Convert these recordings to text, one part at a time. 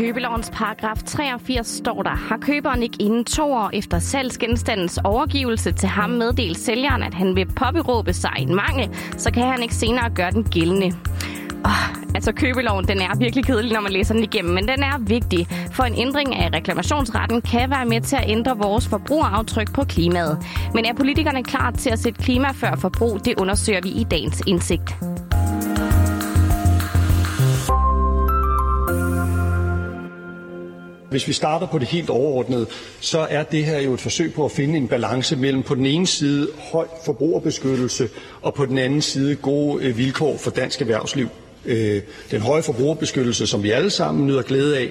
købelovens paragraf 83 står der, har køberen ikke inden to år efter salgsgenstandens overgivelse til ham meddelt sælgeren, at han vil påberåbe sig en mangel, så kan han ikke senere gøre den gældende. Oh, altså købeloven, den er virkelig kedelig, når man læser den igennem, men den er vigtig, for en ændring af reklamationsretten kan være med til at ændre vores forbrugeraftryk på klimaet. Men er politikerne klar til at sætte klima før forbrug? Det undersøger vi i dagens indsigt. Hvis vi starter på det helt overordnede, så er det her jo et forsøg på at finde en balance mellem på den ene side høj forbrugerbeskyttelse og på den anden side gode øh, vilkår for dansk erhvervsliv. Øh, den høje forbrugerbeskyttelse, som vi alle sammen nyder glæde af,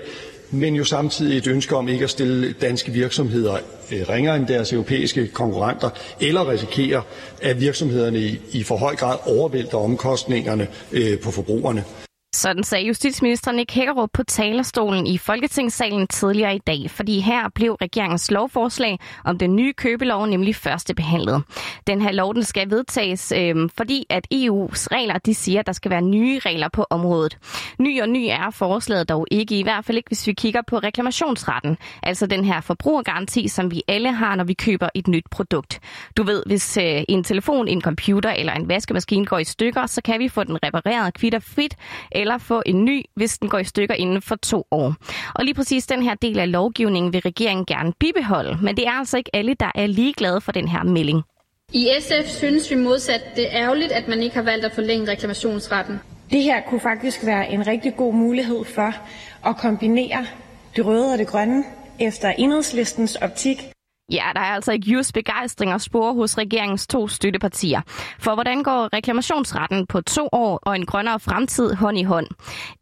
men jo samtidig et ønske om ikke at stille danske virksomheder øh, ringere end deres europæiske konkurrenter, eller risikere, at virksomhederne i, for høj grad overvælter omkostningerne på forbrugerne. Sådan sagde justitsminister Nick Hækkerup på talerstolen i Folketingssalen tidligere i dag, fordi her blev regeringens lovforslag om den nye købelov nemlig første behandlet. Den her lov den skal vedtages, øh, fordi at EU's regler de siger, at der skal være nye regler på området. Ny og ny er forslaget dog ikke, i hvert fald ikke hvis vi kigger på reklamationsretten, altså den her forbrugergaranti, som vi alle har, når vi køber et nyt produkt. Du ved, hvis øh, en telefon, en computer eller en vaskemaskine går i stykker, så kan vi få den repareret kvitterfrit, eller få en ny, hvis den går i stykker inden for to år. Og lige præcis den her del af lovgivningen vil regeringen gerne bibeholde, men det er altså ikke alle, der er ligeglade for den her melding. I SF synes vi modsat, det er ærgerligt, at man ikke har valgt at forlænge reklamationsretten. Det her kunne faktisk være en rigtig god mulighed for at kombinere det røde og det grønne efter enhedslistens optik. Ja, der er altså ikke just begejstring og spore hos regeringens to støttepartier. For hvordan går reklamationsretten på to år og en grønnere fremtid hånd i hånd?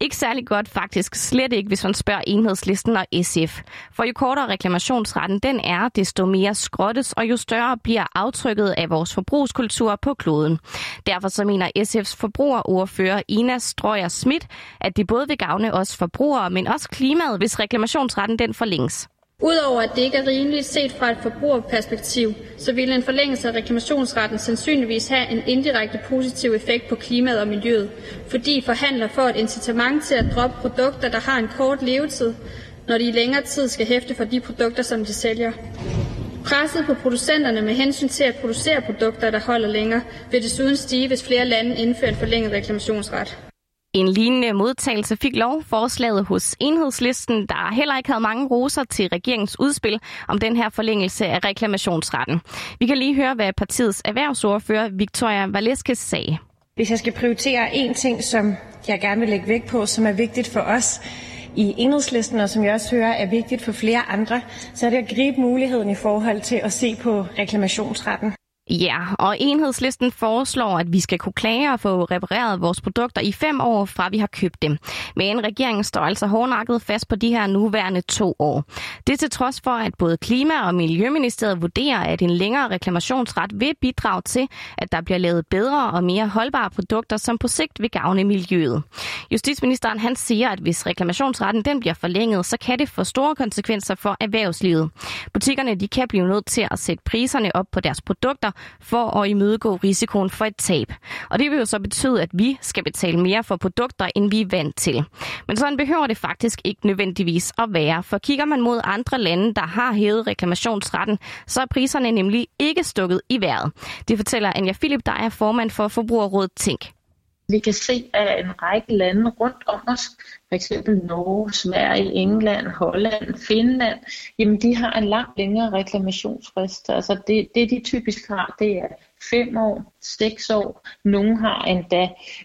Ikke særlig godt faktisk, slet ikke, hvis man spørger enhedslisten og SF. For jo kortere reklamationsretten den er, desto mere skrottes og jo større bliver aftrykket af vores forbrugskultur på kloden. Derfor så mener SF's forbrugerordfører Ina Strøjer Schmidt, at det både vil gavne os forbrugere, men også klimaet, hvis reklamationsretten den forlænges. Udover at det ikke er rimeligt set fra et forbrugerperspektiv, så ville en forlængelse af reklamationsretten sandsynligvis have en indirekte positiv effekt på klimaet og miljøet, fordi forhandler får et incitament til at droppe produkter, der har en kort levetid, når de i længere tid skal hæfte for de produkter, som de sælger. Presset på producenterne med hensyn til at producere produkter, der holder længere, vil desuden stige, hvis flere lande indfører en forlænget reklamationsret. En lignende modtagelse fik lovforslaget hos enhedslisten, der heller ikke havde mange roser til regeringens udspil om den her forlængelse af reklamationsretten. Vi kan lige høre, hvad partiets erhvervsordfører Victoria Valeskes sagde. Hvis jeg skal prioritere en ting, som jeg gerne vil lægge vægt på, som er vigtigt for os i enhedslisten, og som jeg også hører er vigtigt for flere andre, så er det at gribe muligheden i forhold til at se på reklamationsretten. Ja, og enhedslisten foreslår, at vi skal kunne klage og få repareret vores produkter i fem år, fra vi har købt dem. Men regeringen står altså hårdnakket fast på de her nuværende to år. Det til trods for, at både Klima- og Miljøministeriet vurderer, at en længere reklamationsret vil bidrage til, at der bliver lavet bedre og mere holdbare produkter, som på sigt vil gavne miljøet. Justitsministeren han siger, at hvis reklamationsretten den bliver forlænget, så kan det få store konsekvenser for erhvervslivet. Butikkerne de kan blive nødt til at sætte priserne op på deres produkter, for at imødegå risikoen for et tab. Og det vil jo så betyde, at vi skal betale mere for produkter, end vi er vant til. Men sådan behøver det faktisk ikke nødvendigvis at være, for kigger man mod andre lande, der har hævet reklamationsretten, så er priserne nemlig ikke stukket i vejret. Det fortæller Anja Philip, der er formand for Forbrugerrådet Tænk. Vi kan se, at en række lande rundt om os, f.eks. Norge, Sverige, England, Holland, Finland, jamen de har en langt længere reklamationsfrist. Altså det, det de typisk har, det er fem år, seks år. Nogle har endda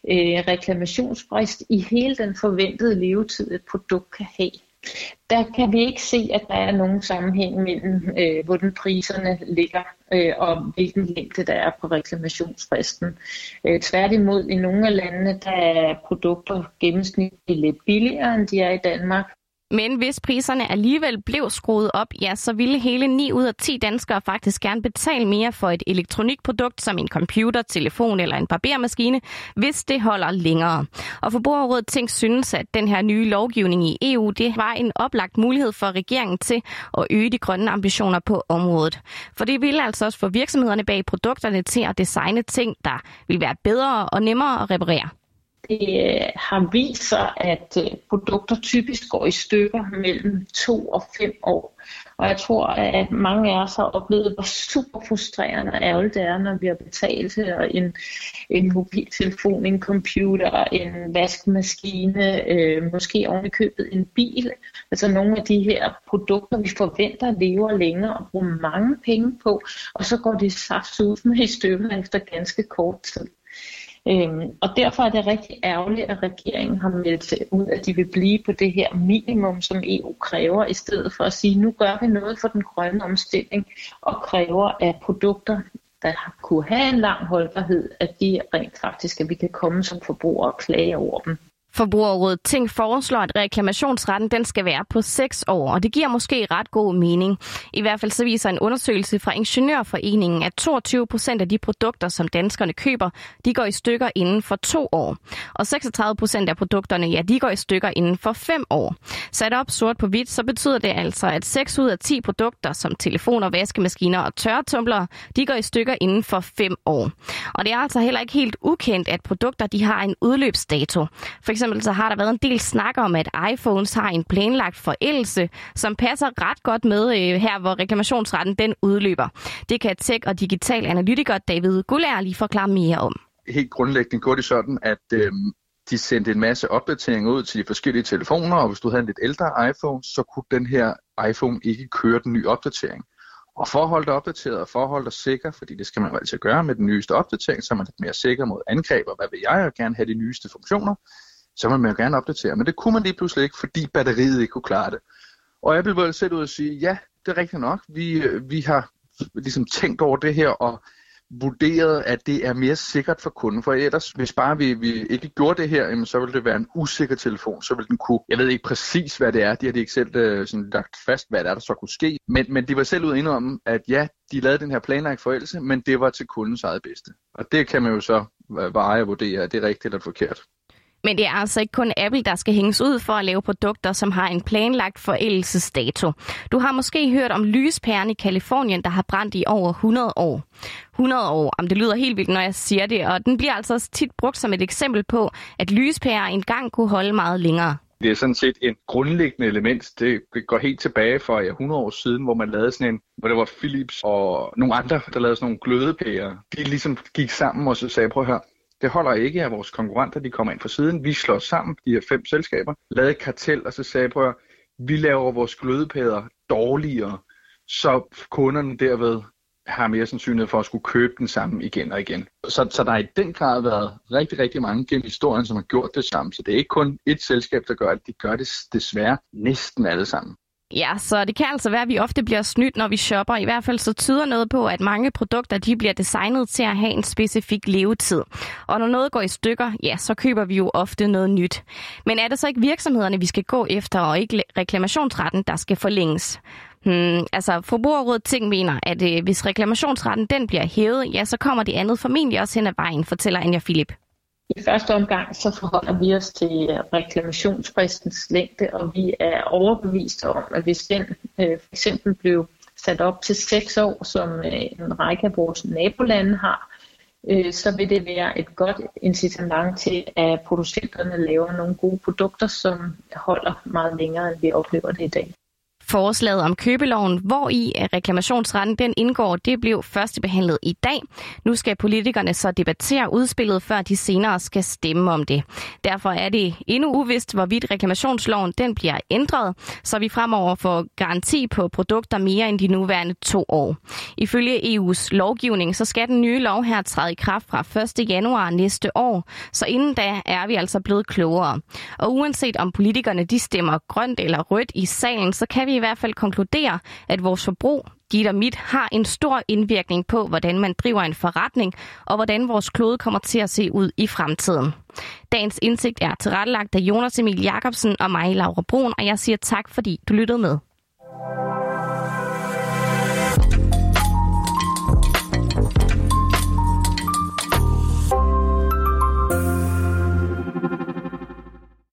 øh, reklamationsfrist i hele den forventede levetid, et produkt kan have der kan vi ikke se, at der er nogen sammenhæng mellem, øh, hvordan priserne ligger øh, og hvilken længde der er på reklamationsfristen. Øh, tværtimod i nogle af landene, der er produkter gennemsnitligt lidt billigere, end de er i Danmark. Men hvis priserne alligevel blev skruet op, ja, så ville hele 9 ud af 10 danskere faktisk gerne betale mere for et elektronikprodukt som en computer, telefon eller en barbermaskine, hvis det holder længere. Og Forbrugerrådet Tænk synes, at den her nye lovgivning i EU, det var en oplagt mulighed for regeringen til at øge de grønne ambitioner på området. For det ville altså også få virksomhederne bag produkterne til at designe ting, der vil være bedre og nemmere at reparere det øh, har vist sig, at øh, produkter typisk går i stykker mellem to og fem år. Og jeg tror, at mange af os har oplevet, hvor super frustrerende og ærgerligt det er, når vi har betalt en, en mobiltelefon, en computer, en vaskemaskine, øh, måske ovenikøbet en bil. Altså nogle af de her produkter, vi forventer lever længere og bruger mange penge på, og så går de saft med i stykker efter ganske kort tid. Øhm, og derfor er det rigtig ærgerligt, at regeringen har meldt ud, at de vil blive på det her minimum, som EU kræver, i stedet for at sige, nu gør vi noget for den grønne omstilling, og kræver, at produkter, der kunne have en lang holdbarhed, at de rent faktisk, at vi kan komme som forbrugere og klage over dem. Forbrugerrådet Ting foreslår, at reklamationsretten den skal være på 6 år, og det giver måske ret god mening. I hvert fald så viser en undersøgelse fra Ingeniørforeningen, at 22 procent af de produkter, som danskerne køber, de går i stykker inden for to år. Og 36 procent af produkterne, ja, de går i stykker inden for 5 år. Sat op sort på hvidt, så betyder det altså, at 6 ud af 10 produkter, som telefoner, vaskemaskiner og tørretumblere, de går i stykker inden for 5 år. Og det er altså heller ikke helt ukendt, at produkter de har en udløbsdato. For eksempel så har der været en del snak om, at iPhones har en planlagt forældelse, som passer ret godt med øh, her, hvor reklamationsretten den udløber. Det kan tech- og digital analytiker David Gullær lige forklare mere om. Helt grundlæggende går det sådan, at øh, de sendte en masse opdateringer ud til de forskellige telefoner, og hvis du havde en lidt ældre iPhone, så kunne den her iPhone ikke køre den nye opdatering. Og for at holde dig opdateret og for at holde dig sikker, fordi det skal man jo altid gøre med den nyeste opdatering, så er man lidt mere sikker mod angreb, og hvad vil jeg, og gerne have de nyeste funktioner, så vil man jo gerne opdatere. Men det kunne man lige pludselig ikke, fordi batteriet ikke kunne klare det. Og Apple var selv ud og sige, ja, det er rigtigt nok. Vi, øh, vi har ligesom tænkt over det her og vurderet, at det er mere sikkert for kunden. For ellers, hvis bare vi, vi ikke gjorde det her, jamen, så ville det være en usikker telefon. Så ville den kunne, jeg ved ikke præcis, hvad det er. De har ikke selv øh, sådan lagt fast, hvad det er, der så kunne ske. Men, men de var selv ude om, at ja, de lavede den her planlagt forældelse, men det var til kundens eget bedste. Og det kan man jo så øh, veje og vurdere, at det er rigtigt eller forkert. Men det er altså ikke kun Apple, der skal hænges ud for at lave produkter, som har en planlagt forældelsesdato. Du har måske hørt om lyspæren i Kalifornien, der har brændt i over 100 år. 100 år, om det lyder helt vildt, når jeg siger det, og den bliver altså også tit brugt som et eksempel på, at lyspærer engang kunne holde meget længere. Det er sådan set et grundlæggende element. Det går helt tilbage for ja, 100 år siden, hvor man lavede sådan en, hvor det var Philips og nogle andre, der lavede sådan nogle glødepærer. De ligesom gik sammen og så sagde, prøv at høre, det holder ikke, at vores konkurrenter de kommer ind fra siden. Vi slår sammen, de her fem selskaber, lavede et kartel, og så sagde, prøv vi laver vores glødepæder dårligere, så kunderne derved har mere sandsynlighed for at skulle købe den samme igen og igen. Så, så der har i den grad været rigtig, rigtig mange gennem historien, som har gjort det samme. Så det er ikke kun et selskab, der gør det. De gør det desværre næsten alle sammen. Ja, så det kan altså være, at vi ofte bliver snydt, når vi shopper. I hvert fald så tyder noget på, at mange produkter de bliver designet til at have en specifik levetid. Og når noget går i stykker, ja, så køber vi jo ofte noget nyt. Men er det så ikke virksomhederne, vi skal gå efter, og ikke reklamationsretten, der skal forlænges? Hmm, altså, Forbrugerrådet Ting mener, at øh, hvis reklamationsretten den bliver hævet, ja, så kommer det andet formentlig også hen ad vejen, fortæller Anja Philip. I første omgang så forholder vi os til øh, reklamationsfristens længde, og vi er overbevist om, at hvis den øh, for eksempel blev sat op til 6 år, som øh, en række af vores nabolande har, øh, så vil det være et godt incitament til, at producenterne laver nogle gode produkter, som holder meget længere, end vi oplever det i dag. Forslaget om købeloven, hvor i reklamationsretten den indgår, det blev førstebehandlet i dag. Nu skal politikerne så debattere udspillet, før de senere skal stemme om det. Derfor er det endnu uvist, hvorvidt reklamationsloven den bliver ændret, så vi fremover får garanti på produkter mere end de nuværende to år. Ifølge EU's lovgivning, så skal den nye lov her træde i kraft fra 1. januar næste år, så inden da er vi altså blevet klogere. Og uanset om politikerne de stemmer grønt eller rødt i salen, så kan vi hvert fald konkludere, at vores forbrug, dit og mit, har en stor indvirkning på, hvordan man driver en forretning, og hvordan vores klode kommer til at se ud i fremtiden. Dagens indsigt er tilrettelagt af Jonas Emil Jakobsen og mig, Laura Brun, og jeg siger tak, fordi du lyttede med.